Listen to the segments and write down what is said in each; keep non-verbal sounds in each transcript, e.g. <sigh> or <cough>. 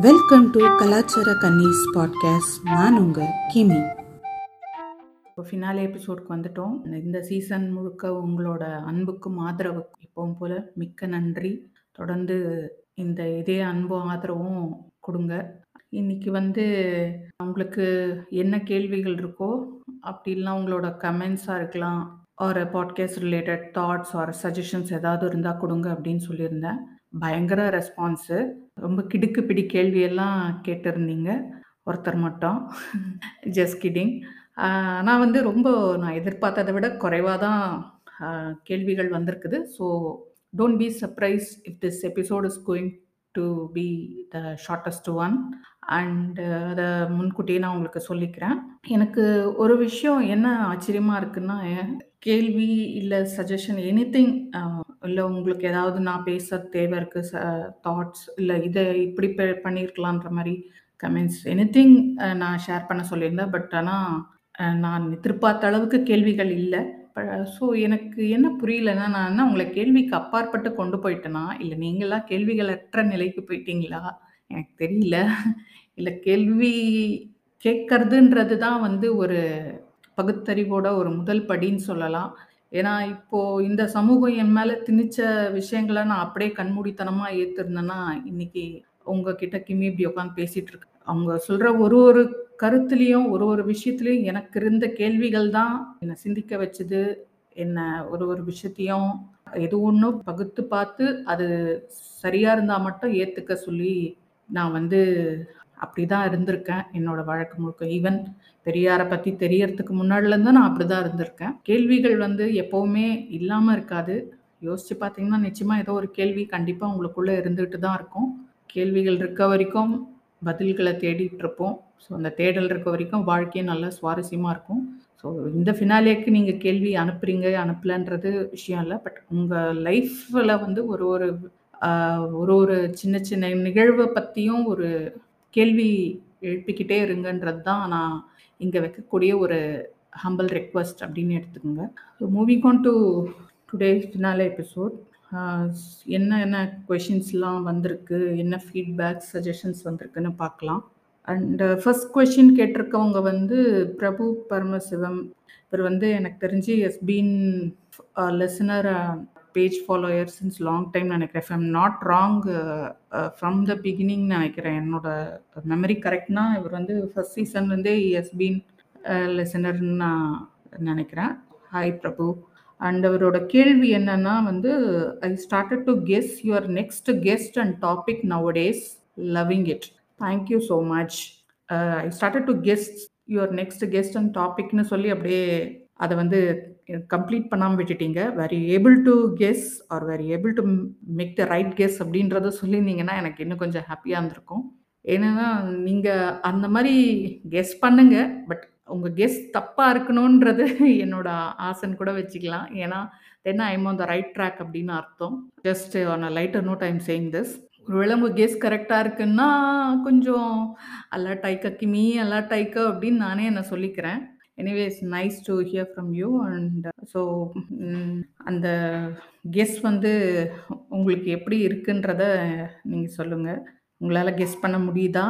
Welcome to கலாச்சார Kannis podcast நான் உங்கள் கிமி. இப்போ ஃபினாலே எபிசோடுக்கு வந்துட்டோம். இந்த சீசன் முழுக்க உங்களோட அன்புக்கும் ஆதரவு இப்போவும் போல் மிக்க நன்றி. தொடர்ந்து இந்த இதே அன்பும் ஆதரவும் கொடுங்க. இன்னைக்கு வந்து உங்களுக்கு என்ன கேள்விகள் இருக்கோ அப்படி இல்லைனா உங்களோட கமெண்ட்ஸாக இருக்கலாம். ஒரு podcast related thoughts or suggestions ஏதாவது இருந்தால் கொடுங்க அப்படின்னு சொல்லியிருந்தேன். பயங்கர ரெஸ்பான்ஸு ரொம்ப கிடுக்கு பிடி கேள்வியெல்லாம் கேட்டிருந்தீங்க. ஒருத்தர் மட்டும். ஜஸ்ட் கிடிங் நான் வந்து ரொம்ப நான் எதிர்பார்த்ததை விட குறைவாக தான் கேள்விகள் வந்திருக்குது. So don't be surprise if this episode is going to be the shortest one and அதை முன்கூட்டியே நான் உங்களுக்கு சொல்லிக்கிறேன். எனக்கு ஒரு விஷயம் என்ன ஆச்சரியமாக இருக்குன்னா கேள்வி இல்லை சஜஷன் எனி திங் இல்லை உங்களுக்கு ஏதாவது நான் பேச தேவை இருக்குது ச தாட்ஸ் இல்லை இதை இப்படி ப பண்ணியிருக்கலான்ற மாதிரி கமெண்ட்ஸ் எனி திங் நான் ஷேர் பண்ண சொல்லியிருந்தேன். பட் ஆனால் நான் எதிர்பார்த்த அளவுக்கு கேள்விகள் இல்லை. ஸோ எனக்கு என்ன புரியலன்னா நான் என்ன உங்களை கேள்விக்கு அப்பாற்பட்டு கொண்டு போயிட்டேனா? இல்லை நீங்களாம் கேள்விகளற்ற நிலைக்கு போயிட்டீங்களா? எனக்கு தெரியல. இல்லை கேள்வி கேட்கறதுன்றது தான் வந்து ஒரு பகுத்தறிவோட ஒரு முதல் படின்னு சொல்லலாம். ஏன்னா இப்போ இந்த சமூகம் என் மேல திணிச்ச விஷயங்களை நான் அப்படியே கண்மூடித்தனமா ஏத்திருந்தேன்னா, இன்னைக்கு உங்ககிட்ட கிமி இப்படி உட்காந்து பேசிட்டு இருக்கு. அவங்க சொல்ற ஒரு ஒரு கருத்துலையும் ஒரு ஒரு விஷயத்துலையும் எனக்கு இருந்த கேள்விகள் தான் என்னை சிந்திக்க வச்சது. என்ன ஒரு ஒரு விஷயத்தையும் எது ஒன்றும் பகுத்து பார்த்து, அது சரியா இருந்தா மட்டும் ஏத்துக்க சொல்லி, நான் வந்து அப்படிதான் இருந்திருக்கேன். என்னோட வழக்கு முழுக்க. ஈவன் பெரியாரை பற்றி தெரியறதுக்கு முன்னாடிலேருந்து நான் அப்படி தான் இருந்திருக்கேன். கேள்விகள் வந்து எப்போவுமே இல்லாமல் இருக்காது. யோசித்து பார்த்தீங்கன்னா, நிச்சயமாக ஏதோ ஒரு கேள்வி கண்டிப்பாக உங்களுக்குள்ளே இருந்துகிட்டு தான் இருக்கும். கேள்விகள் இருக்க வரைக்கும் பதில்களை தேடிட்டுருப்போம் ஸோ அந்த தேடல் இருக்க வரைக்கும் வாழ்க்கையும் நல்லா சுவாரஸ்யமாக இருக்கும். ஸோ இந்த ஃபினாலேக்கு நீங்கள் கேள்வி அனுப்புறீங்க, அனுப்பலன்றது விஷயம் இல்லை பட் உங்கள் லைஃப்பில் வந்து ஒரு ஒரு ஒரு ஒரு சின்ன சின்ன நிகழ்வை பற்றியும் ஒரு கேள்வி எழுப்பிக்கிட்டே இருங்கன்றது தான் நான் இங்கே வைக்கக்கூடிய ஒரு ஹம்பிள் ரெக்வெஸ்ட் அப்படின்னு எடுத்துக்கோங்க. So moving on to today finale episode. என்ன என்ன கொஷின்ஸ்லாம் வந்திருக்கு, என்ன ஃபீட்பேக், சஜஷன்ஸ் வந்திருக்குன்னு பார்க்கலாம். அண்ட் ஃபர்ஸ்ட் கொஷின் கேட்டிருக்கவங்க வந்து பிரபு பரமசிவம். இவர் வந்து எனக்கு தெரிஞ்சு has been a listener page follower since long time நினைக்கிறேன். If not wrong from the beginning நினைக்கிறேன். என்னோட மெமரி கரெக்ட்னா இவர் வந்து ஃபர்ஸ்ட் சீசன்லேருந்தே ஹி பீன் லெசனர்னு நான் நினைக்கிறேன். ஹாய் பிரபு. அண்ட் அவரோட கேள்வி என்னன்னா வந்து I started to guess your next guest and topic nowadays loving it. Thank you so much. I started to guest your next guest and டாபிக்னு சொல்லி அப்படியே அதை வந்து கம்ப்ளீட் பண்ணாமல் விட்டுட்டீங்க. Were you able to guess or were able to make the right guess அப்படின்றத சொல்லியிருந்தீங்கன்னா, எனக்கு இன்னும் கொஞ்சம் ஹாப்பியாக இருந்திருக்கும். ஏன்னா, நீங்கள் அந்த மாதிரி கெஸ் பண்ணுங்க. பட் உங்கள் கெஸ் தப்பாக இருக்கணுன்றது <laughs> என்னோட ஆசைன்னு கூட வச்சுக்கலாம். ஏன்னா, then I on the right track அப்படின்னு அர்த்தம். Just on a lighter note I'm saying this. ஒருவேளை உங்கள் கெஸ் கரெக்டாக இருக்குன்னா, கொஞ்சம் அலர்ட் ஆயிக்க கிமி, அலர்ட் ஆயிக்க அப்படின்னு நானே என்ன சொல்லிக்கிறேன். Anyways nice to hear from you and so அந்த கெஸ் வந்து உங்களுக்கு எப்படி இருக்குன்றத நீங்கள் சொல்லுங்கள் உங்களால் கெஸ் பண்ண முடியுதா?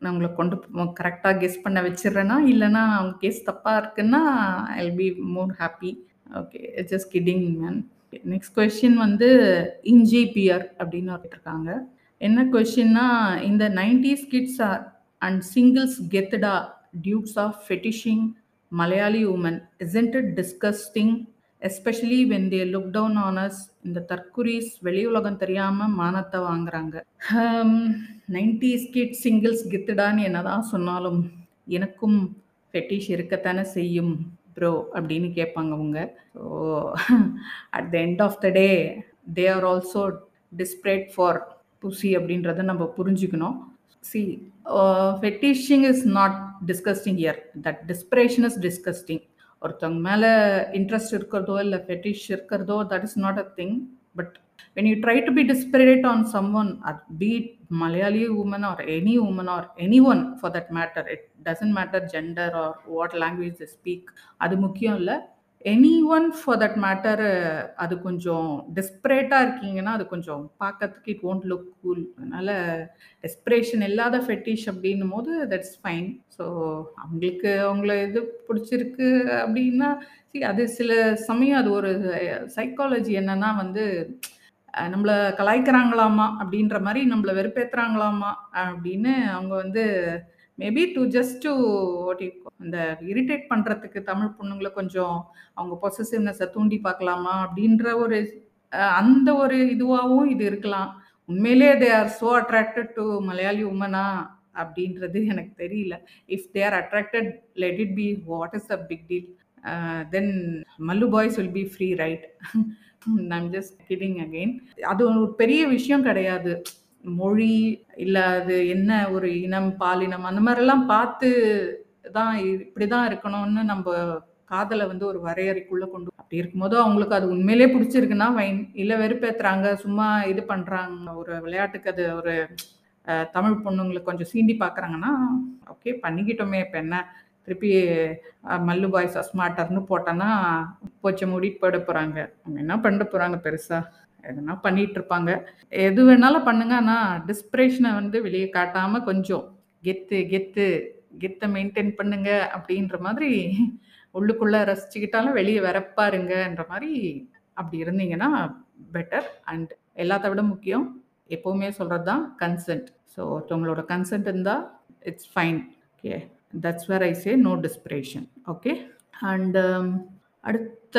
நான் உங்களை கொண்டு கரெக்டாக கெஸ் பண்ண வச்சுர்றேனா? இல்லைனா அவங்க கெஸ் தப்பாக இருக்குன்னா, I be more happy okay. Just kidding man. Next question வந்து இன்ஜிபிஆர் அப்படின்னு இருக்காங்க. என்ன கொஷின்னா இந்த 90ஸ் kids are and singles கெத்துடா dudes of fetishing Malayali women isn't it disgusting especially when they look down honours இந்த தற்குறீஸ் வெளி உலகம் தெரியாமல் மானத்தை வாங்குறாங்க. நைன்டி ஸ்கிட் சிங்கிள்ஸ் கித்துடான்னு என்னதான் சொன்னாலும், எனக்கும் ஃபெட்டிஷ் இருக்கத்தானே செய்யும் ப்ரோ அப்படின்னு கேட்பாங்க அவங்க. So at the end of the day they are also desperate for pussy அப்படின்றத நம்ம புரிஞ்சுக்கணும். See fetishing is not disgusting here. That desperation is disgusting. ஒருத்தவங்க மேல இன்ட்ரெஸ்ட் இருக்கிறதோ, இல்ல ஃபெட்டிஷ் இருக்கிறதோ that is not a thing. But when you try to be desperate on someone at beat Malayali woman or any woman or anyone for that matter. It doesn't matter gender or what language speak. அது முக்கியம் இல்லை any one for that matter அது கொஞ்சம் டெஸ்பரேட்டா இருக்கீங்கன்னா, அது கொஞ்சம் பார்க்கறதுக்கு இட் ஓன்ட் லுக் கூல். அதனால் டெஸ்பரேஷன் இல்லாத ஃபெட்டிஷ் அப்படின்னும் போது தட்ஸ் ஃபைன். ஸோ அவங்களுக்கு அவங்கள இது பிடிச்சிருக்கு அப்படின்னா சரி அது சில சமயம் அது ஒரு சைக்காலஜி என்னன்னா வந்து நம்மளை கலாய்க்கிறாங்களாமா அப்படின்ற மாதிரி நம்மள வெறுப்பேற்றுறாங்களாமா அப்படின்னு அவங்க வந்து maybe to just to what இந்த இரிட்டேட் பண்ணுறதுக்கு தமிழ் பொண்ணுங்களை கொஞ்சம் அவங்க பொசசிவ்னஸை தூண்டி பார்க்கலாமா அப்படின்ற ஒரு அந்த ஒரு இதுவாகவும் இது இருக்கலாம். உண்மையிலே they are so attracted to Malayali உமனா அப்படின்றது எனக்கு தெரியல. If they are attracted let it be what is a big deal? Then Mallu boys will be free right? I just kidding again. அது ஒரு பெரிய விஷயம் கிடையாது. மொழி, இல்லை அது என்ன ஒரு இனம், பாலினம் அந்த மாதிரிலாம் பார்த்து தான் இப்படி தான் இருக்கணும்னு நம்ம காதலை வந்து ஒரு வரையறைக்குள்ளே கொண்டு அப்படி இருக்கும்போது அவங்களுக்கு அது உண்மையிலே பிடிச்சிருக்குன்னா வைன் இல்லை வெறுப்பேற்றுறாங்க சும்மா இது பண்ணுறாங்க ஒரு விளையாட்டுக்கு அது ஒரு தமிழ் பொண்ணுங்களுக்கு கொஞ்சம் சீண்டி பார்க்குறாங்கன்னா, ஓகே பண்ணிக்கிட்டோமே இப்போ என்ன? திருப்பி மல்லு பாய்ஸ் ஆர் போட்டோன்னா, போச்ச மூடிட்டு போயிட போகிறாங்க அவங்க என்ன பண்ண போகிறாங்க பெருசாக எதனா பண்ணிட்டு இருப்பாங்க. எது வேணாலும் பண்ணுங்க. ஆனால் டிஸ்பிரேஷனை வந்து வெளியே காட்டாம கொஞ்சம் கெத்து கெத்து கெத்தை மெயின்டெயின் பண்ணுங்க அப்படின்ற மாதிரி உள்ளுக்குள்ளே ரசிச்சுக்கிட்டாலும் வெளியே வரப்பாருங்கன்ற மாதிரி அப்படி இருந்தீங்கன்னா பெட்டர். அண்ட் எல்லாத்த விட முக்கியம் எப்போவுமே சொல்கிறது தான் கன்சென்ட். ஸோ ஒருத்தவங்களோட கன்சென்ட் இருந்தால் it's fine. Okay. That's where I say no desperation okay. And அடுத்த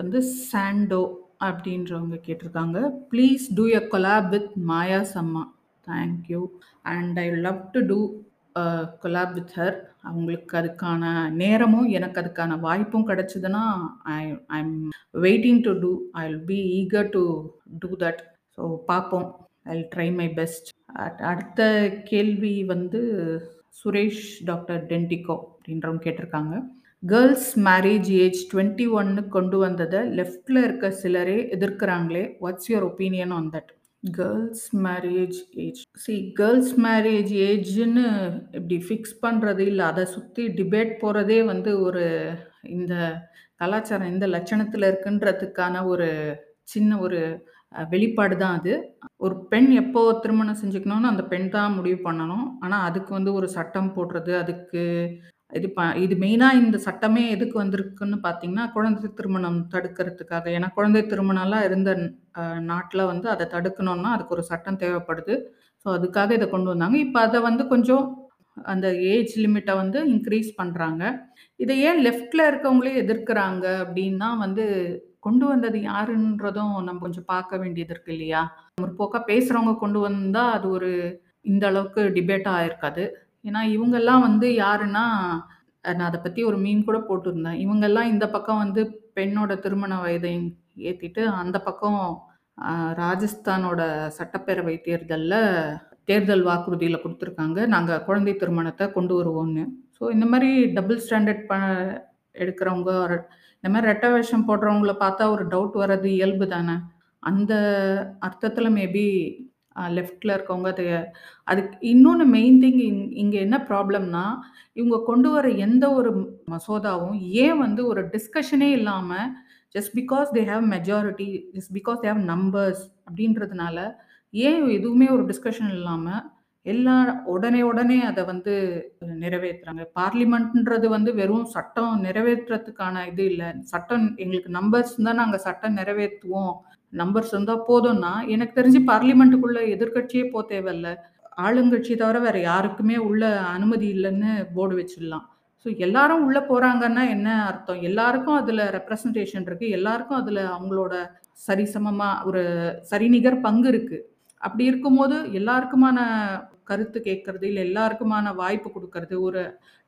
வந்து சாண்டோ அப்படின்றவங்க கேட்டிருக்காங்க. Please do a collab with Maya Samma. Thank you. And I love to do collab with her. அவங்களுக்கு அதுக்கான நேரமும், எனக்கு அதுக்கான வாய்ப்பும் கிடைச்சதுன்னா, I I'm waiting to do. I will be eager to do that. So பார்ப்போம். I try my best. At அடுத்த கேள்வி வந்து சுரேஷ் டாக்டர் டென்டிகோ அப்படின்றவங்க கேட்டிருக்காங்க. கேர்ள்ஸ் மேரேஜ் ஏஜ் 21ன்னு கொண்டு வந்ததை லெஃப்டில் இருக்க சிலரே எதிர்க்கிறாங்களே. What's your opinion on that? Girls marriage age see girls marriage ஏஜ்னு இப்படி ஃபிக்ஸ் பண்ணுறது இல்லை அதை சுற்றி டிபேட் போகிறதே வந்து ஒரு இந்த கலாச்சாரம் இந்த லட்சணத்தில் இருக்குன்றதுக்கான ஒரு சின்ன ஒரு வெளிப்பாடு தான் அது. ஒரு பெண் எப்போ திருமணம் செஞ்சுக்கணும்னு அந்த பெண் தான் முடிவு பண்ணணும். ஆனால் அதுக்கு வந்து ஒரு சட்டம் போடுறது, அதுக்கு இது ப இது மெயினாக இந்த சட்டமே எதுக்கு வந்திருக்குன்னு பார்த்தீங்கன்னா, குழந்தை திருமணம் தடுக்கிறதுக்காக. ஏன்னா குழந்தை திருமணம்லாம் இருந்த நாட்டில் வந்து அதை தடுக்கணும்னா, அதுக்கு ஒரு சட்டம் தேவைப்படுது. ஸோ அதுக்காக இதை கொண்டு வந்தாங்க. இப்போ அதை வந்து கொஞ்சம் அந்த ஏஜ் லிமிட்டை வந்து இன்க்ரீஸ் பண்ணுறாங்க இதை ஏன் லெஃப்டில் இருக்கவங்களே எதிர்க்கிறாங்க அப்படின்னா வந்து, கொண்டு வந்தது யாருன்றதும் நம்ம கொஞ்சம் பார்க்க வேண்டியது இருக்கு இல்லையா? முற்போக்காக பேசுகிறவங்க கொண்டு வந்தால் அது ஒரு இந்த அளவுக்கு டிபேட்டாக ஆயிருக்காது. ஏன்னா இவங்கெல்லாம் வந்து யாருன்னா, நான் அதை பற்றி ஒரு மீன் கூட போட்டிருந்தேன். இவங்கெல்லாம் இந்த பக்கம் வந்து பெண்ணோட திருமண வயதை ஏற்றிட்டு அந்த பக்கம் ராஜஸ்தானோட சட்டப்பேரவை தேர்தலில் தேர்தல் வாக்குறுதியில் கொடுத்துருக்காங்க நாங்கள் குழந்தை திருமணத்தை கொண்டு வருவோம்னு. ஸோ இந்த மாதிரி டபுள் ஸ்டாண்டர்ட் ப எடுக்கிறவங்க, இந்த மாதிரி ரெட்ட வேஷம் போடுறவங்கள பார்த்தா ஒரு டவுட் வர்றது இயல்பு தானே. அந்த அர்த்தத்தில் மேபி அ லெஃப்ட்ல இருக்கவங்க அது அதுக்கு இன்னொன்னு மெயின் திங் இங் இங்க என்ன ப்ராப்ளம்னா, இவங்க கொண்டு வர எந்த ஒரு மசோதாவும் ஏன் வந்து ஒரு டிஸ்கஷனே இல்லாம, just because they have majority, just because they have numbers அப்படின்றதுனால, ஏன் எதுவுமே ஒரு டிஸ்கஷன் இல்லாம, எல்லா உடனே உடனே அத வந்து நிறைவேத்துறாங்க. பார்லிமெண்ட்ன்றது வந்து வெறும் சட்டம் நிறைவேற்றத்துக்கான இது இல்ல. சட்டம் எங்களுக்கு நம்பர்ஸ் இருந்தா நாங்க சட்டம் நிறைவேத்துவோம். நம்பர்ஸ் இருந்தா போதும்னா, எனக்கு தெரிஞ்சு பார்லிமெண்ட்டுக்குள்ள எதிர்க்கட்சியே போ தேவையில்ல. ஆளுங்கட்சி தவிர வேற யாருக்குமே உள்ள அனுமதி இல்லன்னு போர்டு வச்சிடலாம். ஸோ எல்லாரும் உள்ள போறாங்கன்னா என்ன அர்த்தம்? எல்லாருக்கும் அதுல ரெப்ரசன்டேஷன் இருக்கு. எல்லாருக்கும் அதுல அவங்களோட சரிசமமா ஒரு சரிநிகர் பங்கு இருக்கு. அப்படி இருக்கும்போது எல்லாருக்குமான கருத்து கேட்கறது, இல்ல எல்லாருக்குமான வாய்ப்பு குடுக்கறது, ஒரு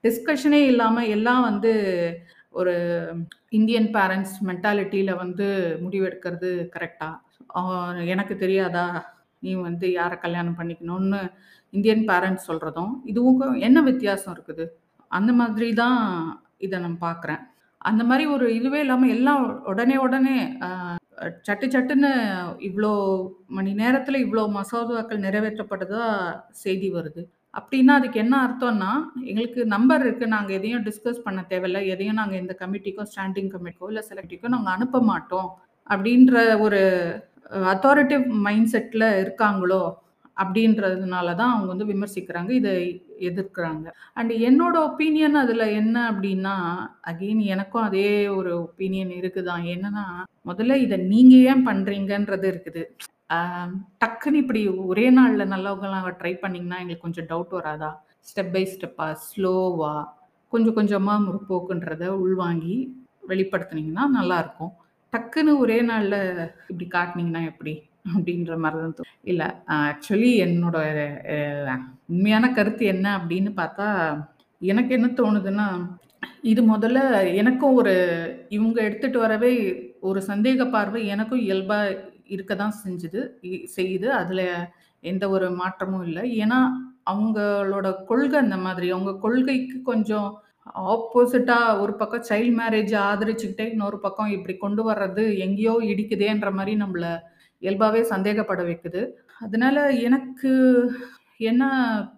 டிஸ்கஷனே இல்லாம எல்லாம் வந்து ஒரு இந்தியன் பேரண்ட்ஸ் மென்டாலிட்டியில் வந்து முடிவெடுக்கிறது கரெக்டாக எனக்கு தெரியாதா? நீ வந்து யாரை கல்யாணம் பண்ணிக்கணும்னு இந்தியன் பேரண்ட்ஸ் சொல்கிறதும் இதுவும் என்ன வித்தியாசம் இருக்குது? அந்த மாதிரி தான் இதை நான் பார்க்குறேன். அந்த மாதிரி ஒரு இதுவே இல்லாமல் எல்லாம் உடனே உடனே சட்டு சட்டுன்னு இவ்வளோ மணி நேரத்தில் இவ்வளோ மசோதாக்கள் நிறைவேற்றப்பட்டதாக செய்தி வருது. அப்படின்னா அதுக்கு என்ன அர்த்தம்னா, எங்களுக்கு நம்பர் இருக்குது நாங்கள் எதையும் டிஸ்கஸ் பண்ண தேவையில்ல. எதையும் நாங்கள் இந்த கமிட்டிக்கோ, ஸ்டாண்டிங் கமிட்டிக்கோ, இல்லை செலக்டிக்கோ நாங்கள் அனுப்ப மாட்டோம். அப்படின்ற ஒரு அத்தாரிட்டிவ் மைண்ட் செட்டில் இருக்காங்களோ, அப்படின்றதுனால தான் அவங்க வந்து விமர்சிக்கிறாங்க. இதை எதிர்க்கிறாங்க. அண்ட் என்னோட ஒப்பீனியன் அதில் என்ன அப்படின்னா, அகெயின் எனக்கும் அதே ஒரு ஒப்பீனியன் இருக்குதான் என்னன்னா, முதல்ல இதை நீங்கள் ஏன் பண்ணுறீங்கன்றது இருக்குது. டக்குன்னு இப்படி ஒரே நாள்ல நல்லவங்களாம் ட்ரை பண்ணீங்கன்னா, எங்களுக்கு கொஞ்சம் டவுட் வராதா? ஸ்டெப் பை ஸ்டெப்பா, ஸ்லோவா, கொஞ்சம் கொஞ்சமா முற்போக்குன்றத உள்வாங்கி வெளிப்படுத்துனீங்கன்னா நல்லாருக்கும். டக்குன்னு ஒரே நாள்ல இப்படி காட்டுனீங்கன்னா எப்படி? அப்படின்ற மாரி தான் தோணும். இல்ல ஆக்சுவலி என்னோட அ உண்மையான கருத்து என்ன அப்படின்னு பார்த்தா, எனக்கு என்ன தோணுதுன்னா, இது முதல்ல எனக்கும் ஒரு இவங்க எடுத்துட்டு வரவே ஒரு சந்தேக பார்வை எனக்கும் இயல்பா இருக்க தான் செஞ்சுது இ செய்யுது. அதில் எந்த ஒரு மாற்றமும் இல்லை ஏன்னா, அவங்களோட கொள்கை அந்த மாதிரி. அவங்க கொள்கைக்கு கொஞ்சம் ஆப்போசிட்டாக ஒரு பக்கம் சைல்ட் மேரேஜ் ஆதரிச்சுக்கிட்டே, இன்னொரு பக்கம் இப்படி கொண்டு வர்றது எங்கேயோ இடிக்குதேன்ற மாதிரி நம்மளை இயல்பாகவே சந்தேகப்பட வைக்குது. அதனால எனக்கு என்ன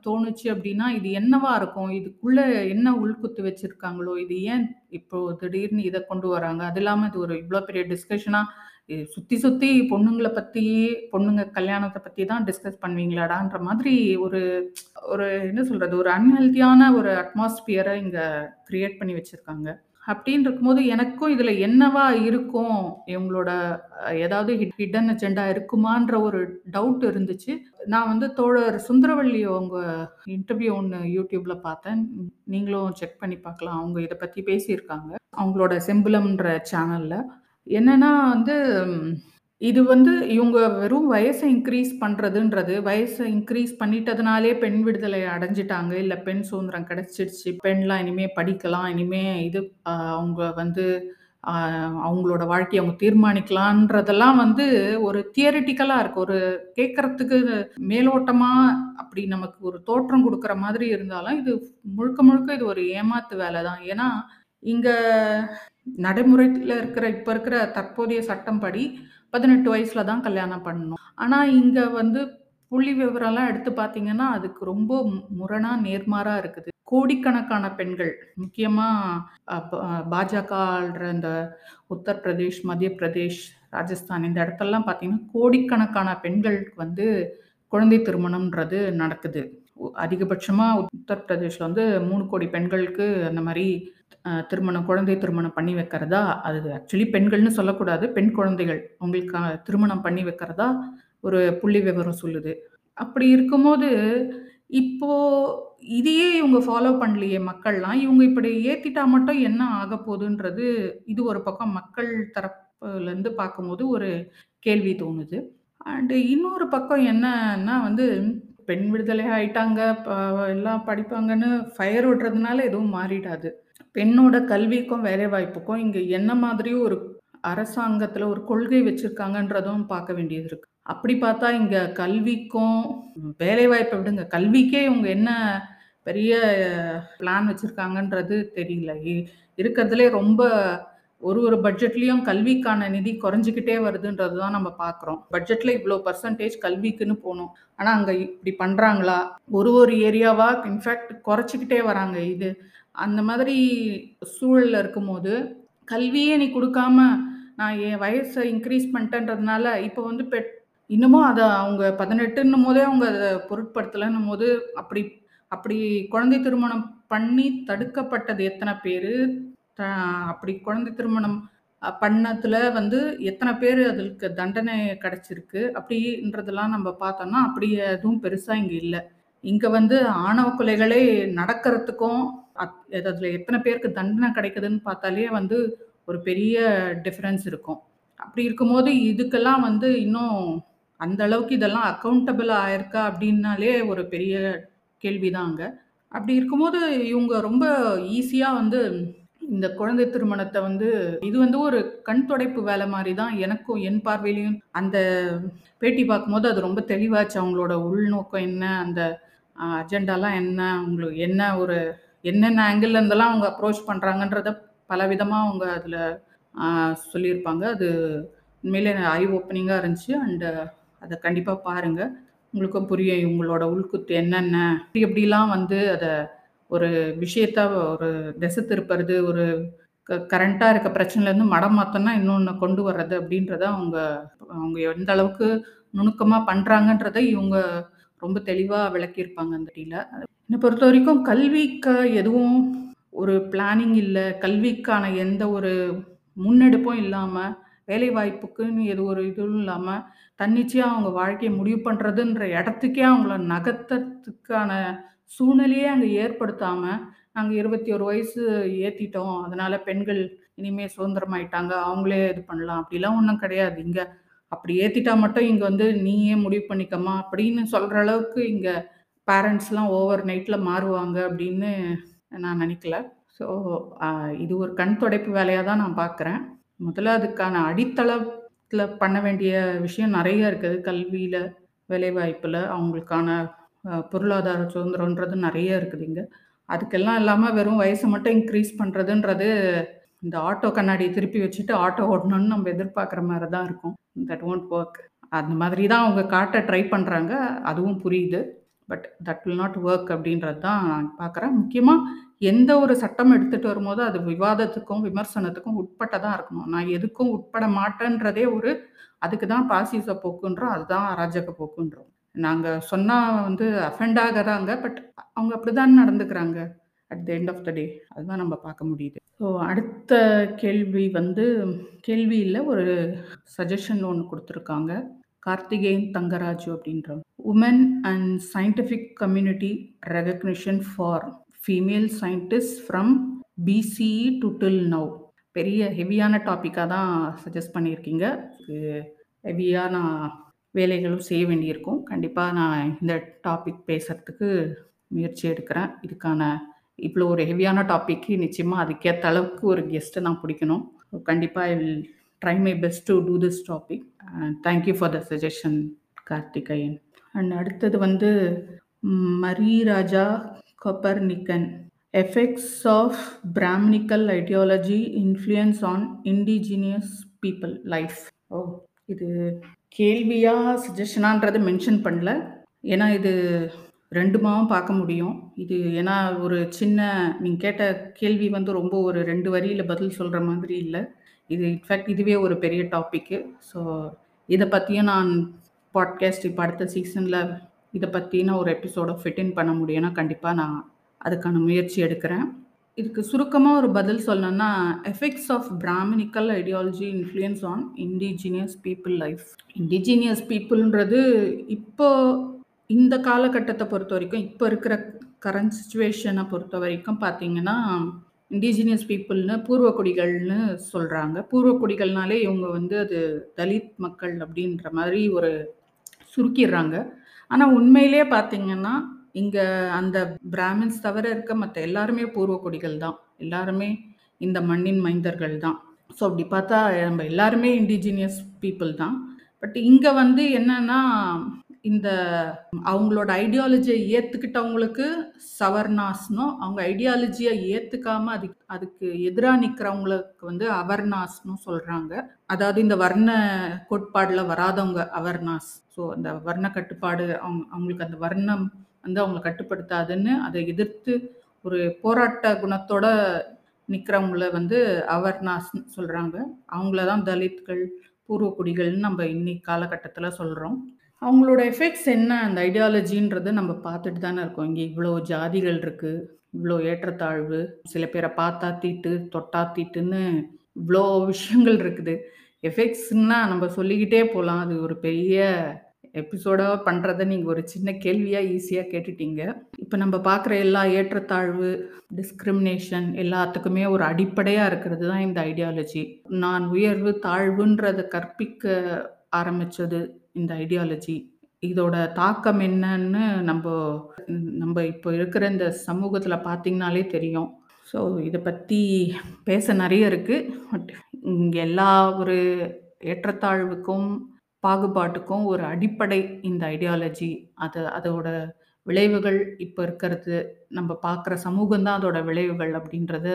தோணுச்சு அப்படின்னா, இது என்னவா இருக்கும்? இதுக்குள்ள என்ன உள்குத்து வச்சிருக்காங்களோ? இது ஏன் இப்போ திடீர்னு இதை கொண்டு வராங்க? அது இல்லாமல் இது ஒரு இவ்வளோ பெரிய டிஸ்கஷனாக சுற்றி சுத்தி சுத்தி பற்றி பொண்ணுங்க கல்யாணத்தை பத்தி தான் டிஸ்கஸ் பண்ணுவீங்களாடான்ற மாதிரி ஒரு ஒரு என்ன சொல்றது? ஒரு அன்ஹெல்த்தியான ஒரு அட்மாஸ்பியரை இங்க கிரியேட் பண்ணி வச்சிருக்காங்க. அப்படின்னு இருக்கும்போது எனக்கும் இதுல என்னவா இருக்கும்? இவங்களோட ஏதாவது ஹிட் ஹிடன் அஜெண்டா இருக்குமான்ற ஒரு டவுட் இருந்துச்சு. நான் வந்து தோழர் சுந்தரவள்ளி அவங்க இன்டர்வியூ ஒன்று யூடியூப்பில் பார்த்தேன். நீங்களும் செக் பண்ணி பார்க்கலாம். அவங்க இதை பத்தி பேசியிருக்காங்க. அவங்களோட செம்புலம்ன்ற சேனல்ல. என்னன்னா வந்து, இது வந்து இவங்க வெறும் வயசை இன்க்ரீஸ் பண்றதுன்றது, வயசை இன்க்ரீஸ் பண்ணிட்டதுனாலே பெண் விடுதலை அடைஞ்சுட்டாங்க. இல்ல பெண் சுதந்திரம் கிடைச்சிடுச்சு. பெண்லாம் இனிமே படிக்கலாம். இனிமே இது அ அவங்க வந்து அ அவங்களோட வாழ்க்கைய அவங்க தீர்மானிக்கலான்றதெல்லாம் வந்து ஒரு தியரிட்டிக்கலா இருக்கு. ஒரு கேட்கறதுக்கு மேலோட்டமா அப்படி நமக்கு ஒரு தோற்றம் குடுக்குற மாதிரி இருந்தாலும், இது முழுக்க முழுக்க இது ஒரு ஏமாத்து வேலை தான். ஏன்னா, இங்க நடைமுறையில் இருக்கிற இப்போ இருக்கிற தற்போதைய சட்டம் படி 18 வயசுல தான் கல்யாணம் பண்ணணும். ஆனால் இங்கே வந்து புள்ளி விவரம்லாம் எடுத்து பார்த்தீங்கன்னா, அதுக்கு ரொம்ப முரணாக நேர்மாறாக இருக்குது. கோடிக்கணக்கான பெண்கள், முக்கியமாக பாஜக ஆள்ற இந்த உத்தரப்பிரதேஷ், மத்திய பிரதேஷ், ராஜஸ்தான் இந்த இடத்துலலாம் பார்த்தீங்கன்னா, கோடிக்கணக்கான பெண்களுக்கு வந்து குழந்தை திருமணம்ன்றது நடக்குது. அதிகபட்சமாக உத்தரப்பிரதேஷில் வந்து வந்து 3,00,00,000 பெண்களுக்கு அந்த மாதிரி அ திருமணம் குழந்தை திருமணம் பண்ணி வைக்கிறதா அது ஆக்சுவலி பெண்கள்னு சொல்லக்கூடாது. பெண் குழந்தைகள் அவங்களுக்கு திருமணம் பண்ணி வைக்கிறதா ஒரு புள்ளி விவரம் சொல்லுது. அப்படி இருக்கும்போது, இப்போ இதையே இவங்க ஃபாலோ பண்ணலையே மக்கள்லாம். இவங்க இப்படி ஏத்திட்டா மட்டும் என்ன ஆகப்போதுன்றது, இது ஒரு பக்கம் மக்கள் தரப்புலருந்து பார்க்கும்போது ஒரு கேள்வி தோணுது. அண்ட் இன்னொரு பக்கம் என்னன்னா வந்து, பெண் விடுதலை ஆயிட்டாங்க, ப எல்லாம் படிப்பாங்கன்னு ஃபயர் விடுறதுனால எதுவும் மாறிடாது. பெண்ணோட கல்விக்கும், வேலைவாய்ப்புக்கும் இங்கே என்ன மாதிரி ஒரு அரசாங்கத்தில் ஒரு கொள்கை வச்சுருக்காங்கன்றதும் பார்க்க வேண்டியது இருக்கு. அப்படி பார்த்தா இங்கே கல்விக்கும், வேலைவாய்ப்பை விடுங்க. கல்விக்கே இவங்க என்ன பெரிய பிளான் வச்சுருக்காங்கன்றது தெரியல. இருக்கிறதுலே ரொம்ப ஒரு ஒரு பட்ஜெட்லேயும் கல்விக்கான நிதி குறைஞ்சிக்கிட்டே வருதுன்றது தான் நம்ம பார்க்குறோம். பட்ஜெட்டில் இவ்வளோ பர்சன்டேஜ் கல்விக்குன்னு போகணும் ஆனால் அங்கே இப்படி பண்ணுறாங்களா ஒரு ஒரு ஏரியாவாக இன்ஃபேக்ட் குறைச்சிக்கிட்டே வராங்க. இது அந்த மாதிரி சூழலில் இருக்கும்போது, கல்வியே நீ கொடுக்காம நான் என் வயசை இன்க்ரீஸ் பண்ணிட்டேன்றதுனால, இப்போ வந்து பெட் இன்னமும் அதை அவங்க 18ன்னும்போதே அவங்க அதை பொருட்படுத்தலைன்னும் போது அப்படி அப்படி குழந்தை திருமணம் பண்ணி தடுக்கப்பட்டது எத்தனை பேர்? த அப்படி குழந்தை திருமணம் பண்ணத்தில் வந்து எத்தனை பேர் அதுக்கு தண்டனை கிடச்சிருக்கு? அப்படின்றதெல்லாம் நம்ம பார்த்தோம்னா, அப்படி எதுவும் பெருசாக இங்கே இல்லை. இங்கே வந்து ஆணவ கொலைகளே நடக்கிறதுக்கும், அத் அதில் எத்தனை பேருக்கு தண்டனை கிடைக்குதுன்னு பார்த்தாலே வந்து ஒரு பெரிய டிஃப்ரென்ஸ் இருக்கும். அப்படி இருக்கும்போது, இதுக்கெல்லாம் வந்து இன்னும் அந்த அளவுக்கு இதெல்லாம் அக்கௌண்டபிள் ஆயிருக்கா? அப்படின்னாலே ஒரு பெரிய கேள்வி தான் அங்க. அப்படி இருக்கும்போது, இவங்க ரொம்ப ஈஸியாக வந்து இந்த குழந்தை திருமணத்தை வந்து இது வந்து ஒரு கண் துடைப்பு வேலை மாதிரி தான் எனக்கும் என் பார்வையிலையும் அந்த பேட்டி பார்க்கும்போது அது ரொம்ப தெளிவாச்சு. அவங்களோட உள்நோக்கம் என்ன? அந்த அஜெண்டாலாம் என்ன? அவங்களுக்கு என்ன ஒரு என்னென்ன ஆங்கிள் இருந்தெல்லாம் அவங்க அப்ரோச் பண்ணுறாங்கன்றதை பல விதமாக அவங்க அதில் சொல்லியிருப்பாங்க. அது உண்மையிலே ஐ ஓப்பனிங்காக இருந்துச்சு. அண்ட் அதை கண்டிப்பாக பாருங்கள் உங்களுக்கும் புரியும் இவங்களோட உள்குத்து என்னென்ன இப்படி எப்படிலாம் வந்து அதை ஒரு விஷயத்த ஒரு திசை திருப்புறது ஒரு க கரண்ட்டாக இருக்க பிரச்சனையிலேருந்து மடம் மாற்றம்னா இன்னொன்று கொண்டு வர்றது அப்படின்றத அவங்க அவங்க எந்த அளவுக்கு நுணுக்கமாக பண்ணுறாங்கன்றதை இவங்க ரொம்ப தெளிவாக விளக்கியிருப்பாங்க அந்த டீல. என்னை பொறுத்த வரைக்கும் கல்விக்கு எதுவும் ஒரு பிளானிங் இல்லை. கல்விக்கான எந்த ஒரு முன்னெடுப்பும் இல்லாமல் வேலை வாய்ப்புக்குன்னு எது ஒரு இதுவும் இல்லாமல் தன்னிச்சையாக அவங்க வாழ்க்கையை முடிவு பண்ணுறதுன்ற இடத்துக்கே அவங்கள நகர்த்தறதுக்கான சூழ்நிலையே அங்கே ஏற்படுத்தாமல் நாங்கள் இருபத்தி ஒரு வயசு ஏற்றிட்டோம் அதனால் பெண்கள் இனிமேல் சுதந்திரமாயிட்டாங்க. அவங்களே இது பண்ணலாம். அப்படிலாம் ஒன்றும் கிடையாது. இங்கே அப்படி ஏற்றிட்டா மட்டும் இங்கே வந்து நீயே முடிவு பண்ணிக்கம்மா அப்படின்னு சொல்கிற அளவுக்கு இங்கே பேரண்ட்ஸ்லாம் ஓவர் நைட்டில் மாறுவாங்க அப்படின்னு நான் நினைக்கல. ஸோ இது ஒரு கண் துடைப்பு வேலையாக தான் நான் பார்க்குறேன் முதல்ல அதுக்கான அடித்தளத்தில் பண்ண வேண்டிய விஷயம் நிறைய இருக்குது. கல்வியில் வேலைவாய்ப்பில் அவங்களுக்கான பொருளாதார சுதந்திரன்றது நிறைய இருக்குது இங்கே. அதுக்கெல்லாம் இல்லாமல் வெறும் வயசை மட்டும் இன்க்ரீஸ் பண்ணுறதுன்றது இந்த ஆட்டோ கண்ணாடி திருப்பி வச்சுட்டு ஆட்டோ ஓட்டணும்னு நம்ம எதிர்பார்க்குற மாதிரி தான் இருக்கும். தட் ஒன்ட் ஒர்க் அந்த மாதிரி தான் அவங்க காட்ட ட்ரை பண்ணுறாங்க அதுவும் புரியுது. But that will not work அப்படின்றது தான் நான் பார்க்குறேன். முக்கியமாக எந்த ஒரு சட்டம் எடுத்துகிட்டு வரும்போது அது விவாதத்துக்கும் விமர்சனத்துக்கும் உட்பட்டதாக இருக்கணும். நான் எதுக்கும் உட்பட மாட்டேன்றதே ஒரு அதுக்கு தான் பாசிச போக்குன்றோம். அதுதான் அராஜக போக்குன்றோம். நாங்கள் சொன்னால் வந்து அஃபெண்ட் ஆகிறாங்க பட் அவங்க அப்படி தான் நடந்துக்கிறாங்க. At the end of the day அதுதான் நம்ம பார்க்க முடியுது. ஸோ அடுத்த கேள்வி வந்து கேள்வியில் ஒரு சஜஷன் ஒன்று கொடுத்துருக்காங்க. கார்த்திகேயன் தங்கராஜு அப்படின்ற. Woman and scientific community recognition for female scientist from BCE to till now பெரிய ஹெவியான டாப்பிக்காக தான் சஜஸ்ட் பண்ணியிருக்கீங்க. ஹெவியாக நான் வேலைகளும் செய்ய வேண்டியிருக்கும். கண்டிப்பாக நான் இந்த டாபிக் பேசுகிறதுக்கு முயற்சி எடுக்கிறேன். இதுக்கான இவ்வளோ ஒரு ஹெவியான டாப்பிக்கு நிச்சயமாக அதுக்கேற்ற அளவுக்கு ஒரு கெஸ்ட்டை நான் பிடிக்கணும். கண்டிப்பாக I will try my best to do this topic thank you for the suggestion Karthikeyan. And அடுத்தது வந்து மரி Mariraja Copernican. Effects of Brahmanical ideology influence on indigenous people life ஓ இது கேள்வியாக சஜஷனான்றது மென்ஷன் பண்ணல. ஏன்னா இது ரெண்டுமாவும் பார்க்க முடியும். இது ஏன்னா ஒரு சின்ன நீங்கள் கேட்ட கேள்வி வந்து ரொம்ப ஒரு ரெண்டு வரியில் பதில் சொல்கிற மாதிரி இல்லை. இது இன்ஃபேக்ட் இதுவே ஒரு பெரிய டாப்பிக்கு ஸோ இதை பற்றியும் நான் பாட்காஸ்ட் இப்போ அடுத்த சீசனில் இதை பற்றின ஒரு எபிசோடை ஃபிட்டின் பண்ண முடியும்னா கண்டிப்பாக நான் அதுக்கான முயற்சி எடுக்கிறேன். இதுக்கு சுருக்கமாக ஒரு பதில் சொல்லணும்னா effects of Brahmanical ideology influence on indigenous people life indigenous பீப்புள்ன்றது இப்போ இந்த காலகட்டத்தை பொறுத்த வரைக்கும் இப்போ இருக்கிற கரண்ட் சுச்சுவேஷனை பொறுத்த வரைக்கும் பார்த்தீங்கன்னா இண்டிஜினியஸ் பீப்புள்னு பூர்வக்குடிகள்னு சொல்கிறாங்க பூர்வக்குடிகள்னாலே இவங்க வந்து அது தலித் மக்கள் அப்படின்ற மாதிரி ஒரு சுருக்கிடுறாங்க. ஆனால் உண்மையிலே பார்த்தீங்கன்னா இங்கே அந்த பிராமின்ஸ் தவிர இருக்க மற்ற எல்லாருமே பூர்வக்குடிகள் தான். எல்லாருமே இந்த மண்ணின் மைந்தர்கள் தான். ஸோ அப்படி பார்த்தா நம்ம எல்லாருமே இண்டிஜினியஸ் பீப்புள் தான். பட் இங்கே வந்து என்னன்னா இந்த அவங்களோட ஐடியாலஜியை ஏற்றுக்கிட்டவங்களுக்கு சவர்னாஸ்னும் அவங்க ஐடியாலஜியை ஏற்றுக்காம அதுக்கு அதுக்கு எதிராக நிற்கிறவங்களுக்கு வந்து அவர்னாஸ்னும் சொல்கிறாங்க அதாவது இந்த வர்ண கோட்பாடில் வராதவங்க அவர்னாஸ் ஸோ அந்த வர்ண கட்டுப்பாடு அவங்க அவங்களுக்கு அந்த வர்ணம் வந்து அவங்கள கட்டுப்படுத்தாதுன்னு அதை எதிர்த்து ஒரு போராட்ட குணத்தோட நிற்கிறவங்கள வந்து அவர்னாஸ்ன்னு சொல்கிறாங்க அவங்கள தான் தலித்கள் பூர்வக்குடிகள்னு நம்ம இன்னைக்கு காலகட்டத்தில் சொல்கிறோம் அவங்களோட எஃபெக்ட்ஸ் என்ன? அந்த ஐடியாலஜின்றது நம்ம பார்த்துட்டு தானே இருக்கோம். இங்கே இவ்வளோ ஜாதிகள் இருக்குது இவ்வளோ ஏற்றத்தாழ்வு சில பேரை பார்த்தா தீட்டு தொட்டா தீட்டுன்னு இவ்வளோ விஷயங்கள் இருக்குது. எஃபெக்ட்ஸ்னால் நம்ம சொல்லிக்கிட்டே போகலாம் அது ஒரு பெரிய எபிசோடாக பண்ணுறத நீங்கள் ஒரு சின்ன கேள்வியாக ஈஸியாக கேட்டுட்டீங்க. இப்போ நம்ம பார்க்குற எல்லா ஏற்றத்தாழ்வு டிஸ்கிரிமினேஷன் எல்லாத்துக்குமே ஒரு அடிப்படையாக இருக்கிறது தான் இந்த ஐடியாலஜி நான் உயர்வு தாழ்வுன்றதை கற்பிக்க ஆரம்பித்தது இந்த ஐடியாலஜி இதோட தாக்கம் என்னன்னு நம்ம நம்ம இப்போ இருக்கிற இந்த சமூகத்தில் பார்த்திங்கனாலே தெரியும். ஸோ இதை பற்றி பேச நிறைய இருக்குது பட் இங்கே எல்லா ஒரு ஏற்றத்தாழ்வுக்கும் பாகுபாட்டுக்கும் ஒரு அடிப்படை இந்த ஐடியாலஜி அது அதோட விளைவுகள் இப்போ இருக்கிறது. நம்ம பார்க்குற சமூகம் தான் அதோட விளைவுகள் அப்படின்றத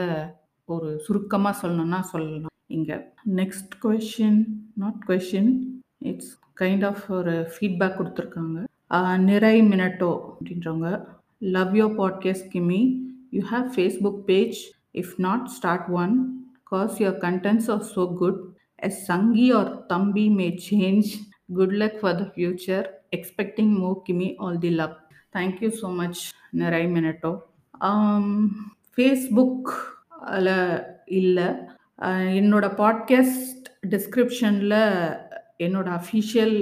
ஒரு சுருக்கமாக சொல்லணும்னா சொல்லலாம். இங்கே next question not question it's kind of ஒரு ஃபீட்பேக் கொடுத்துருக்காங்க. நிறை மினட்டோ அப்படின்றவங்க love your podcast Kimi you have Facebook page if not start one cause your contents are so good as Sangi or thambi may change good luck for the future expecting more Kimi all the love thank you so much நிறை மினட்டோ Facebook இல்லை. என்னோட podcast டிஸ்கிரிப்ஷனில் என்னோட official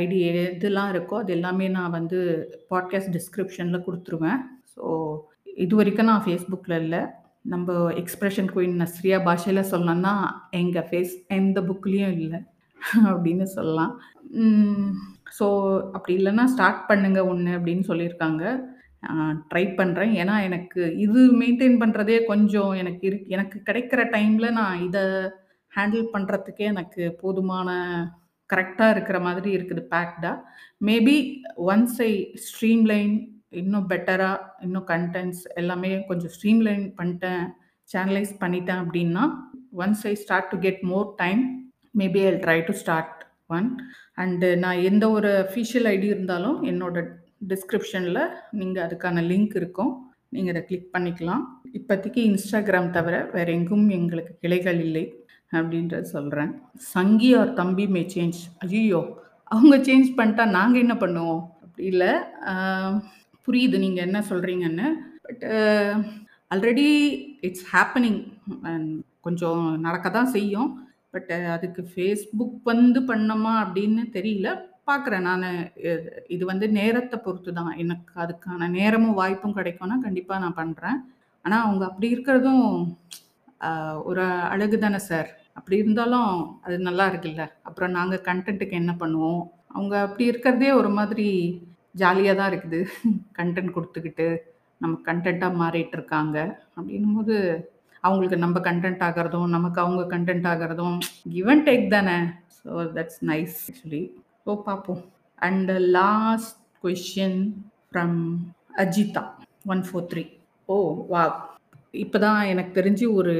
ID எதெல்லாம் இருக்கோ அது எல்லாமே நான் வந்து பாட்காஸ்ட் டிஸ்கிரிப்ஷனில் கொடுத்துருவேன். ஸோ இது வரைக்கும் நான் ஃபேஸ்புக்கில் இல்லை. நம்ம எக்ஸ்பிரஷன் குயின் நஸ்ரியா பாஷையில் சொல்லணும்னா எங்கள் ஃபேஸ் எந்த புக்லேயும் இல்லை. அப்படின்னு சொல்லலாம். ஸோ அப்படி இல்லைன்னா ஸ்டார்ட் பண்ணுங்கள் ஒன்று அப்படின்னு சொல்லியிருக்காங்க. ட்ரை பண்ணுறேன் ஏன்னா எனக்கு இது மெயின்டைன் பண்ணுறதே கொஞ்சம் எனக்கு இரு எனக்கு கிடைக்கிற டைமில் நான் இதை ஹேண்டில் பண்ணுறதுக்கே எனக்கு போதுமான கரெக்டாக இருக்கிற மாதிரி இருக்குது பேக்டாக மேபி ஒன்ஸ் ஐ ஸ்ட்ரீம்லைன் இன்னும் பெட்டராக இன்னும் கண்டென்ட்ஸ் எல்லாமே கொஞ்சம் ஸ்ட்ரீம்லைன் பண்ணிட்டேன் சேனலைஸ் பண்ணிட்டேன் அப்படின்னா once I start to get more time maybe I try to start one and நான் எந்த ஒரு அஃபிஷியல் ஐடி இருந்தாலும் என்னோட டிஸ்கிரிப்ஷனில் நீங்கள் அதுக்கான லிங்க் இருக்கும். நீங்கள் அதை கிளிக் பண்ணிக்கலாம். இப்போதைக்கு இன்ஸ்டாகிராம் தவிர வேறு எங்கும் எங்களுக்கு கிளைகள் இல்லை. அப்படின்றத சொல்கிறேன் சங்கி ஆர் தம்பி மே சேஞ்ச் ஐயோ அவங்க சேஞ்ச் பண்ணிட்டா நாங்கள் என்ன பண்ணுவோம்? அப்படி இல்லை. புரியுது நீங்கள் என்ன சொல்கிறீங்கன்னு பட் ஆல்ரெடி இட்ஸ் ஹேப்பனிங் கொஞ்சம் நடக்க தான் செய்யும் பட் அதுக்கு ஃபேஸ்புக் வந்து பண்ணோமா அப்படின்னு தெரியல. பார்க்குறேன் நான். இது வந்து நேரத்தை பொறுத்து தான் எனக்கு அதுக்கான நேரமும் வாய்ப்பும் கிடைக்கும்னா கண்டிப்பாக நான் பண்ணுறேன் ஆனால் அவங்க அப்படி இருக்கிறதும் ஒரு அழகு தானே சார்? அப்படி இருந்தாலும் அது நல்லா இருக்குல்ல. அப்புறம் நாங்கள் கண்டென்ட்டுக்கு என்ன பண்ணுவோம்? அவங்க அப்படி இருக்கிறதே ஒரு மாதிரி ஜாலியாக தான் இருக்குது. கண்டென்ட் கொடுத்துக்கிட்டு நம்ம கண்டென்ட்டாக மாறிட்டு இருக்காங்க. அப்படின்னும்போது அவங்களுக்கு நம்ம கண்டென்ட் ஆகிறதும் நமக்கு அவங்க கண்டென்ட் ஆகிறதும் கிவ் அண்ட் டேக் தானே. So that's nice actually so பார்ப்போம் and last question from Ajitha one four three oh wow இப்போ தான் எனக்கு தெரிஞ்சு ஒரு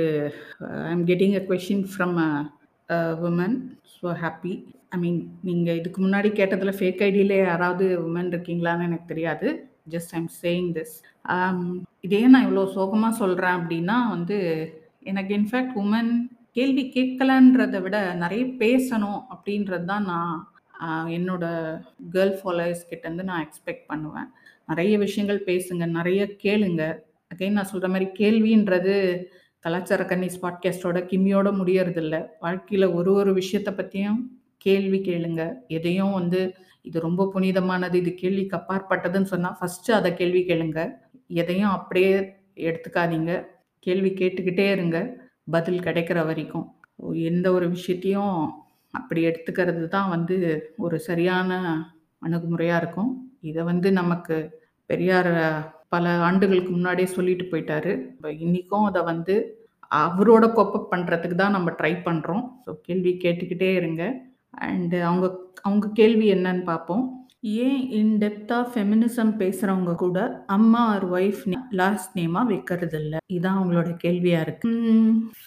I am getting a question from a woman so happy I mean நீங்கள் இதுக்கு முன்னாடி கேட்டதில் ஃபேக் ஐடியிலே யாராவது உமன் இருக்கீங்களான்னு எனக்கு தெரியாது. ஜஸ்ட் ஐம் சேயிங் திஸ் இதே நான் இவ்வளோ சோகமாக சொல்கிறேன் அப்படின்னா வந்து எனக்கு இன்ஃபேக்ட் உமன் கேள்வி கேட்கலன்றதை விட நிறைய பேசணும் அப்படின்றது தான் நான் என்னோட கேர்ள் ஃபாலோயர்ஸ் கிட்டேருந்து நான் எக்ஸ்பெக்ட் பண்ணுவேன். நிறைய விஷயங்கள் பேசுங்க நிறைய கேளுங்க. அகைன் நான் சொல்கிற மாதிரி கேள்வின்றது கலாச்சார கன்னிஸ் பாட்காஸ்டோட கிம்மியோட முடியறதில்ல. வாழ்க்கையில் ஒரு ஒரு விஷயத்தை பற்றியும் கேள்வி கேளுங்க. எதையும் வந்து இது ரொம்ப புனிதமானது இது கேள்விக்கு அப்பாற்பட்டதுன்னு சொன்னால் ஃபஸ்ட்டு அதை கேள்வி கேளுங்க. எதையும் அப்படியே எடுத்துக்காதீங்க. கேள்வி கேட்டுக்கிட்டே இருங்க. பதில் கிடைக்கிற வரைக்கும். எந்த ஒரு விஷயத்தையும் அப்படி எடுத்துக்கிறது தான் வந்து ஒரு சரியான அணுகுமுறையாக இருக்கும். இதை வந்து நமக்கு பெரியார் பல ஆண்டுகளுக்கு முன்னாடியே சொல்லிட்டு போயிட்டாரு. இன்றைக்கும் அதை வந்து அவரோட கோப்பப் பண்ணுறதுக்கு தான் நம்ம ட்ரை பண்ணுறோம் ஸோ கேள்வி கேட்டுக்கிட்டே இருங்க. அண்டு அவங்க அவங்க கேள்வி என்னன்னு பார்ப்போம். ஏன் இன்டெப்த்தாக ஃபெமினிசம் பேசுகிறவங்க கூட அம்மா ஆர் ஒய்ஃப் லாஸ்ட் நேமாக வைக்கிறது இல்லை இதுதான் அவங்களோட கேள்வியாக இருக்கு.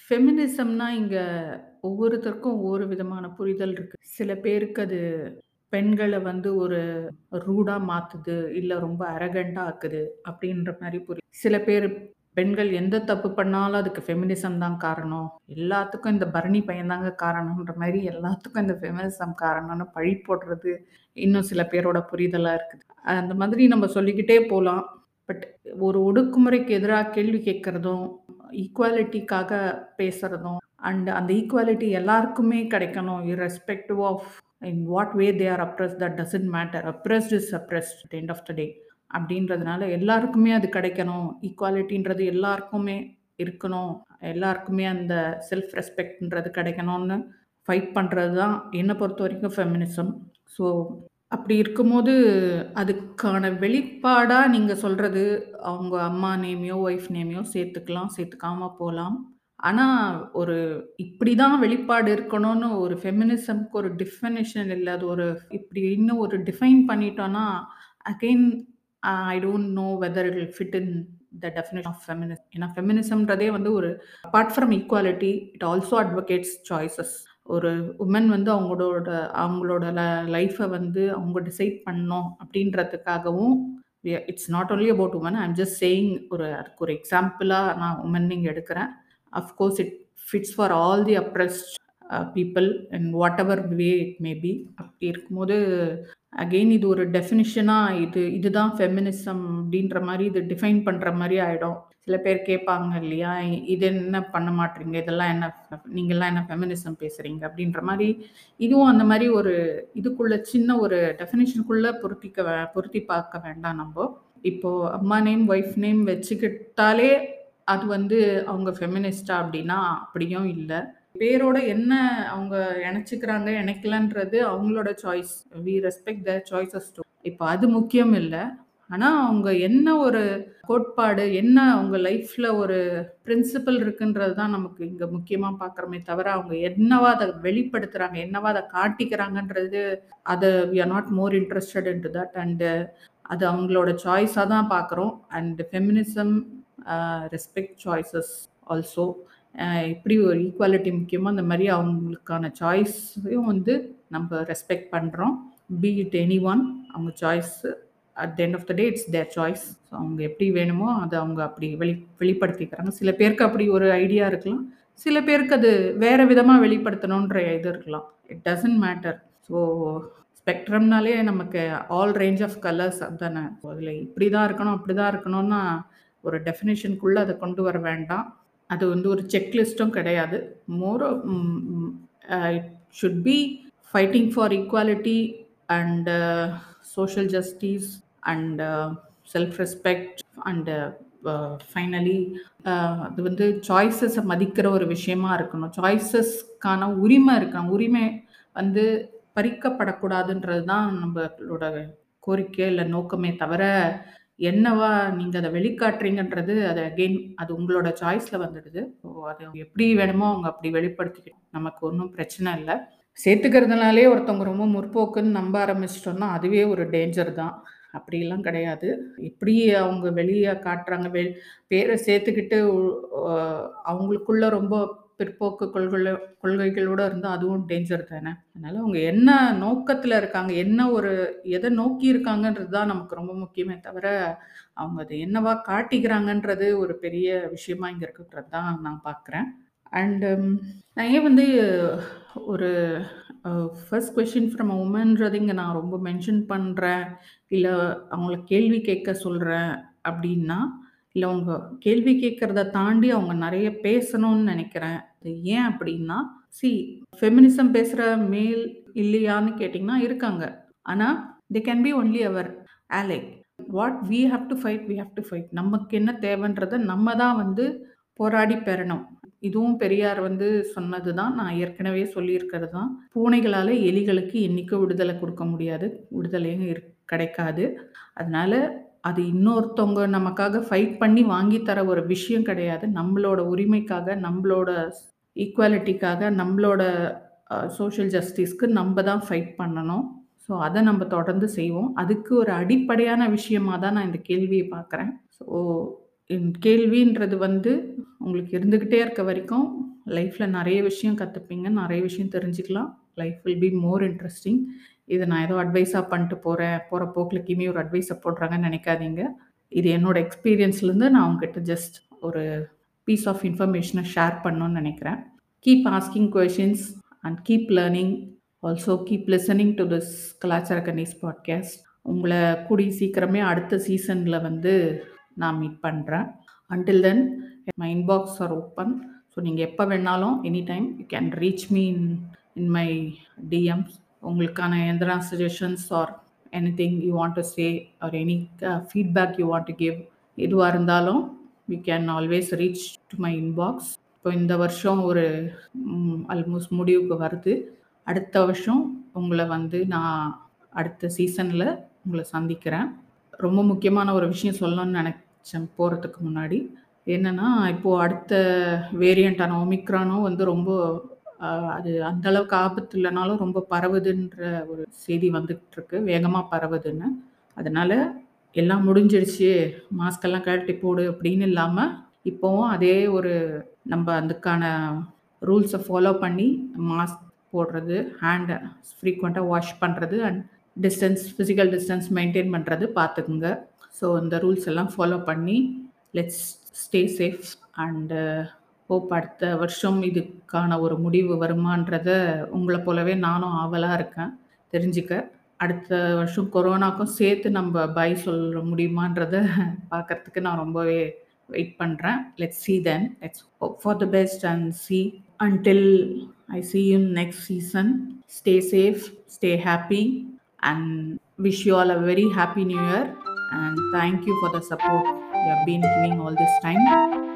ஃபெமினிசம்னா இங்கே ஒவ்வொருத்தருக்கும் ஒவ்வொரு விதமான புரிதல் இருக்கு. சில பேருக்கு அது பெண்களை வந்து ஒரு ரூடாக மாற்றுது இல்லை ரொம்ப அரகண்டாக ஆக்குது அப்படின்ற மாதிரி புரியும் சில பேர் பெண்கள் எந்த தப்பு பண்ணாலும் அதுக்கு ஃபெமினிசம் தான் காரணம். எல்லாத்துக்கும் இந்த பரணி பையன்தாங்க காரணம்ன்ற மாதிரி எல்லாத்துக்கும் இந்த ஃபெமினிசம் காரணம்னு பழி போடுறது இன்னும் சில பேரோட புரிதலாக இருக்குது. அந்த மாதிரி நம்ம சொல்லிக்கிட்டே போகலாம் பட் ஒரு ஒடுக்குமுறைக்கு எதிராக கேள்வி கேட்குறதும் ஈக்குவாலிட்டிக்காக பேசுகிறதும் அண்ட் அந்த ஈக்குவாலிட்டி எல்லாருக்குமே கிடைக்கணும். Irrespective of in what way they are oppressed that doesn't matter oppressed is oppressed end of the day அப்படின்றதுனால எல்லாருக்குமே அது கிடைக்கணும். ஈக்குவாலிட்டின்றது எல்லாருக்குமே இருக்கணும். எல்லாருக்குமே அந்த செல்ஃப் ரெஸ்பெக்ட்ன்றது கிடைக்கணும்னு ஃபைட் பண்ணுறது தான் என்னை பொறுத்த வரைக்கும் ஃபெமினிசம் ஸோ அப்படி இருக்கும்போது அதுக்கான வெளிப்பாடாக நீங்கள் சொல்கிறது அவங்க அம்மா நேமையோ ஒய்ஃப் நேமையோ சேர்த்துக்கலாம் சேர்த்துக்காம போகலாம். ஆனால் ஒரு இப்படி தான் வெளிப்பாடு இருக்கணும்னு ஒரு ஃபெமினிசம்க்கு ஒரு டிஃபனிஷன் இல்லை அது ஒரு இப்படி இன்னும் ஒரு டிஃபைன் பண்ணிட்டோன்னா again I don't know whether it will fit in the definition of feminism ஏன்னா ஃபெமினிசம்ன்றதே வந்து ஒரு apart from equality it also advocates choices ஒரு உமன் வந்து அவங்களோட அவங்களோட ல லைஃப்ப வந்து அவங்க டிசைட் பண்ணணும் அப்படின்றதுக்காகவும் it's not only about woman I just saying ஒரு அதுக்கு ஒரு எக்ஸாம்பிளா நான் உமன் இங்க எடுக்கிறேன். Of course it fits for all the oppressed people people whatever way it may be. அப்படி இருக்கும்போது அகெயின் இது ஒரு டெஃபினிஷனாக இது இதுதான் ஃபெமினிசம் அப்படின்ற மாதிரி இது டிஃபைன் பண்ணுற மாதிரி ஆகிடும் சில பேர் கேட்பாங்க இல்லையா? இது என்ன பண்ண மாட்டீங்க இதெல்லாம் என்ன நீங்கள்லாம் என்ன ஃபெமினிசம் பேசுகிறீங்க அப்படின்ற மாதிரி இதுவும் அந்த மாதிரி ஒரு இதுக்குள்ள சின்ன ஒரு டெஃபினிஷனுக்குள்ள பொருத்திக்க வே பொருத்தி பார்க்க வேண்டாம் நம்ம இப்போது அம்மா நேம், ஒய்ஃப் நேம் வச்சுக்கிட்டாலே அது வந்து அவங்க ஃபெமினிஸ்டா அப்படின்னா அப்படியும் இல்ல. பேரோட என்ன அவங்க இணைச்சுக்கிறாங்க, இணைக்கலன்றது அவங்களோட choice. We respect their choices too. இப்ப அது முக்கியம் இல்ல. ஆனா அவங்க என்ன ஒரு கோட்பாடு, என்ன அவங்க லைஃப்ல ஒரு பிரின்சிபல் இருக்குன்றது தான் நமக்கு இங்க முக்கியமா பார்க்குறோமே தவிர, அவங்க என்னவா அத வெளிப்படுத்துறாங்க, என்னவா அத காட்டிக்கிறாங்கன்றது அத we are not more interested into that and அது அவங்களோட சாய்ஸா தான் பார்க்குறோம். And feminism respect choices also. இப்படி எப்படி ஒரு ஈக்குவாலிட்டி முக்கியமோ, அந்த மாதிரி அவங்களுக்கான சாய்ஸையும் வந்து நம்ம ரெஸ்பெக்ட் பண்ணுறோம் பி இட் எனி ஒன் அவங்க choice. At the end of the day it's their choice. So அவங்க எப்படி வேணுமோ அதை அவங்க அப்படி வெளி வெளிப்படுத்திக்கிறாங்க. சில பேருக்கு அப்படி ஒரு ஐடியா இருக்கலாம். சில பேருக்கு அது வேறு விதமாக வெளிப்படுத்தணுன்ற இது இருக்கலாம். It doesn't matter. ஸோ ஸ்பெக்ட்ரம்னாலே நமக்கு ஆல் ரேஞ்ச் ஆஃப் கலர்ஸ் தானே அதில் இப்படி தான் இருக்கணும், அப்படிதான் இருக்கணும்னா ஒரு டெஃபினேஷனுக்குள்ளே அதை கொண்டு வர வேண்டாம். அது வந்து ஒரு செக் லிஸ்ட்டும் கிடையாது. More it should be fighting for equality and social justice and self respect and finally அது வந்து சாய்ஸஸை மதிக்கிற ஒரு விஷயமா இருக்கணும். சாய்ஸஸ்க்கான உரிமை இருக்கணும். உரிமை வந்து பறிக்கப்படக்கூடாதுன்றது தான் நம்மளோட கோரிக்கை இல்லை நோக்கமே தவிர, என்னவா நீங்க அத வெளிக்காட்டுறீங்கன்றது அது அகெயின் அது உங்களோட சாய்ஸ்ல வந்துடுது. ஸோ அது எப்படி வேணுமோ அவங்க அப்படி வெளிப்படுத்திக்கட்டும். நமக்கு ஒண்ணும் பிரச்சனை இல்ல. சேர்த்துக்கிறதுனாலே ஒருத்தவங்க ரொம்ப முற்போக்குன்னு நம்ப ஆரம்பிச்சுட்டோம்னா, அதுவே ஒரு டேஞ்சர் தான். அப்படிலாம் கிடையாது. எப்படி அவங்க வெளிய காட்டுறாங்க, வெ பேர சேர்த்துக்கிட்டு அ அவங்களுக்குள்ள ரொம்ப பிற்போக்கு கொள்கை கொள்கைகளோடு இருந்தால் அதுவும் டேஞ்சர் தானே. அதனால் அவங்க என்ன நோக்கத்தில் இருக்காங்க, என்ன ஒரு எதை நோக்கி இருக்காங்கன்றது தான் நமக்கு ரொம்ப முக்கியமே தவிர, அவங்க அதை என்னவா காட்டிக்கிறாங்கன்றது ஒரு பெரிய விஷயமா இங்கே இருக்குன்றது தான் நான் பார்க்குறேன். அண்டு um, நான் ஏன் வந்து ஒரு ஃபஸ்ட் ஃபர்ஸ்ட் ஃப்ரம் அ வுமன்றது இங்கே நான் ரொம்ப மென்ஷன் பண்ணுறேன் இல்லை அவங்கள கேள்வி கேட்க சொல்கிறேன் அப்படின்னா, இல்லை அவங்க கேள்வி கேட்குறத தாண்டி அவங்க நிறைய பேசணும்னு நினைக்கிறேன் ஏன் அப்படின்னா, சி ஃபெமினிசம் பேசுகிற மேல் இல்லையான்னு கேட்டிங்கன்னா இருக்காங்க. ஆனால் they can be only our ally. What we have to fight we have to fight. நமக்கு என்ன தேவைன்றத நம்ம தான் வந்து போராடி பெறணும். இதுவும் பெரியார் வந்து சொன்னது தான். நான் ஏற்கனவே சொல்லியிருக்கிறது தான். பூனைகளால் எலிகளுக்கு என்றைக்கும் விடுதலை கொடுக்க முடியாது. விடுதலையும் இரு கிடைக்காது. அதனால அது இன்னொருத்தவங்க நமக்காக ஃபைட் பண்ணி வாங்கி தர ஒரு விஷயம் கிடையாது. நம்மளோட உரிமைக்காக, நம்மளோட ஈக்குவாலிட்டிக்காக, நம்மளோட அ சோஷியல் ஜஸ்டிஸ்க்கு நம்ப தான் ஃபைட் பண்ணணும். ஸோ அத நம்ம தொடர்ந்து செய்வோம். அதுக்கு ஒரு அடிப்படையான விஷயமா தான் நான் இந்த கேள்விய பார்க்குறேன். ஸோ என் கேள்வின்றது வந்து உங்களுக்கு இருந்துகிட்டே இருக்க வரைக்கும் லைஃப்ல நெறைய விஷயம் கத்துப்பீங்க. நெறைய விஷயம் தெரிஞ்சுக்கலாம். Life will be more interesting. இது நான் ஏதோ அட்வைஸாக பண்ணிட்டு போகிறேன் போகிற போக்குல கிமி ஒரு அட்வைஸை போடுறாங்கன்னு நினைக்காதீங்க இது என்னோட எக்ஸ்பீரியன்ஸ்லேருந்து நான் உங்ககிட்ட ஜஸ்ட் ஒரு பீஸ் ஆஃப் இன்ஃபர்மேஷனை ஷேர் பண்ணணும்னு நினைக்கிறேன் keep asking questions and keep learning also keep listening to this Kalachara Kannis podcast. உங்களை கூடி சீக்கிரமே அடுத்த சீசனில் வந்து நான் மீட் பண்ணுறேன் until then my inbox are open. So நீங்கள் எப்போ வேணாலும் any time you can reach me in in my DMs. உங்களுக்கான எதனா suggestions or anything you want to say or any feedback you want to give எதுவாக இருந்தாலும் you can always reach to my inbox. இப்போ இந்த வருஷம் ஒரு almost முடிவுக்கு வருது. அடுத்த வருஷம் உங்களை வந்து நான் அடுத்த சீசனில் உங்களை சந்திக்கிறேன். ரொம்ப முக்கியமான ஒரு விஷயம் சொல்லணும்னு நினச்சேன் போகிறதுக்கு முன்னாடி. என்னென்னா இப்போ அடுத்த வேரியண்ட்டான ஒமிக்ரானும் வந்து ரொம்ப அது அந்த அளவுக்கு ஆபத்து இல்லைனாலும் ரொம்ப பரவுதுன்ற ஒரு செய்தி வந்துகிட்டு இருக்கு. வேகமாக பரவுதுன்னு. அதனால எல்லாம் முடிஞ்சிடுச்சு. மாஸ்கெல்லாம் கழட்டி போடு அப்படின்னு இல்லாமல் இப்போவும் அதே ஒரு நம்ம அதுக்கான ரூல்ஸை ஃபாலோ பண்ணி மாஸ்க் போடுறது ஹேண்டை ஃப்ரீக்வெண்ட்டாக வாஷ் பண்ணுறது and distance physical distance maintain பண்ணுறது பார்த்துக்குங்க ஸோ இந்த ரூல்ஸ் எல்லாம் ஃபாலோ பண்ணி let's stay safe and hope அடுத்த வருஷம் இதுக்கான ஒரு முடிவு வருமான்றத உங்களை போலவே நானும் ஆவலாக இருக்கேன். தெரிஞ்சுக்க. அடுத்த வருஷம் கொரோனாக்கும் சேர்த்து நம்ம பை சொல்ல முடியுமான்றத பார்க்கறதுக்கு நான் ரொம்பவே வெயிட் பண்ணுறேன் let's see then let's hope for the best and see until I see you next season stay safe stay happy and wish you all a very happy new year and thank you for the support you have been giving all this time.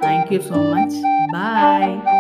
Thank you so much. Bye.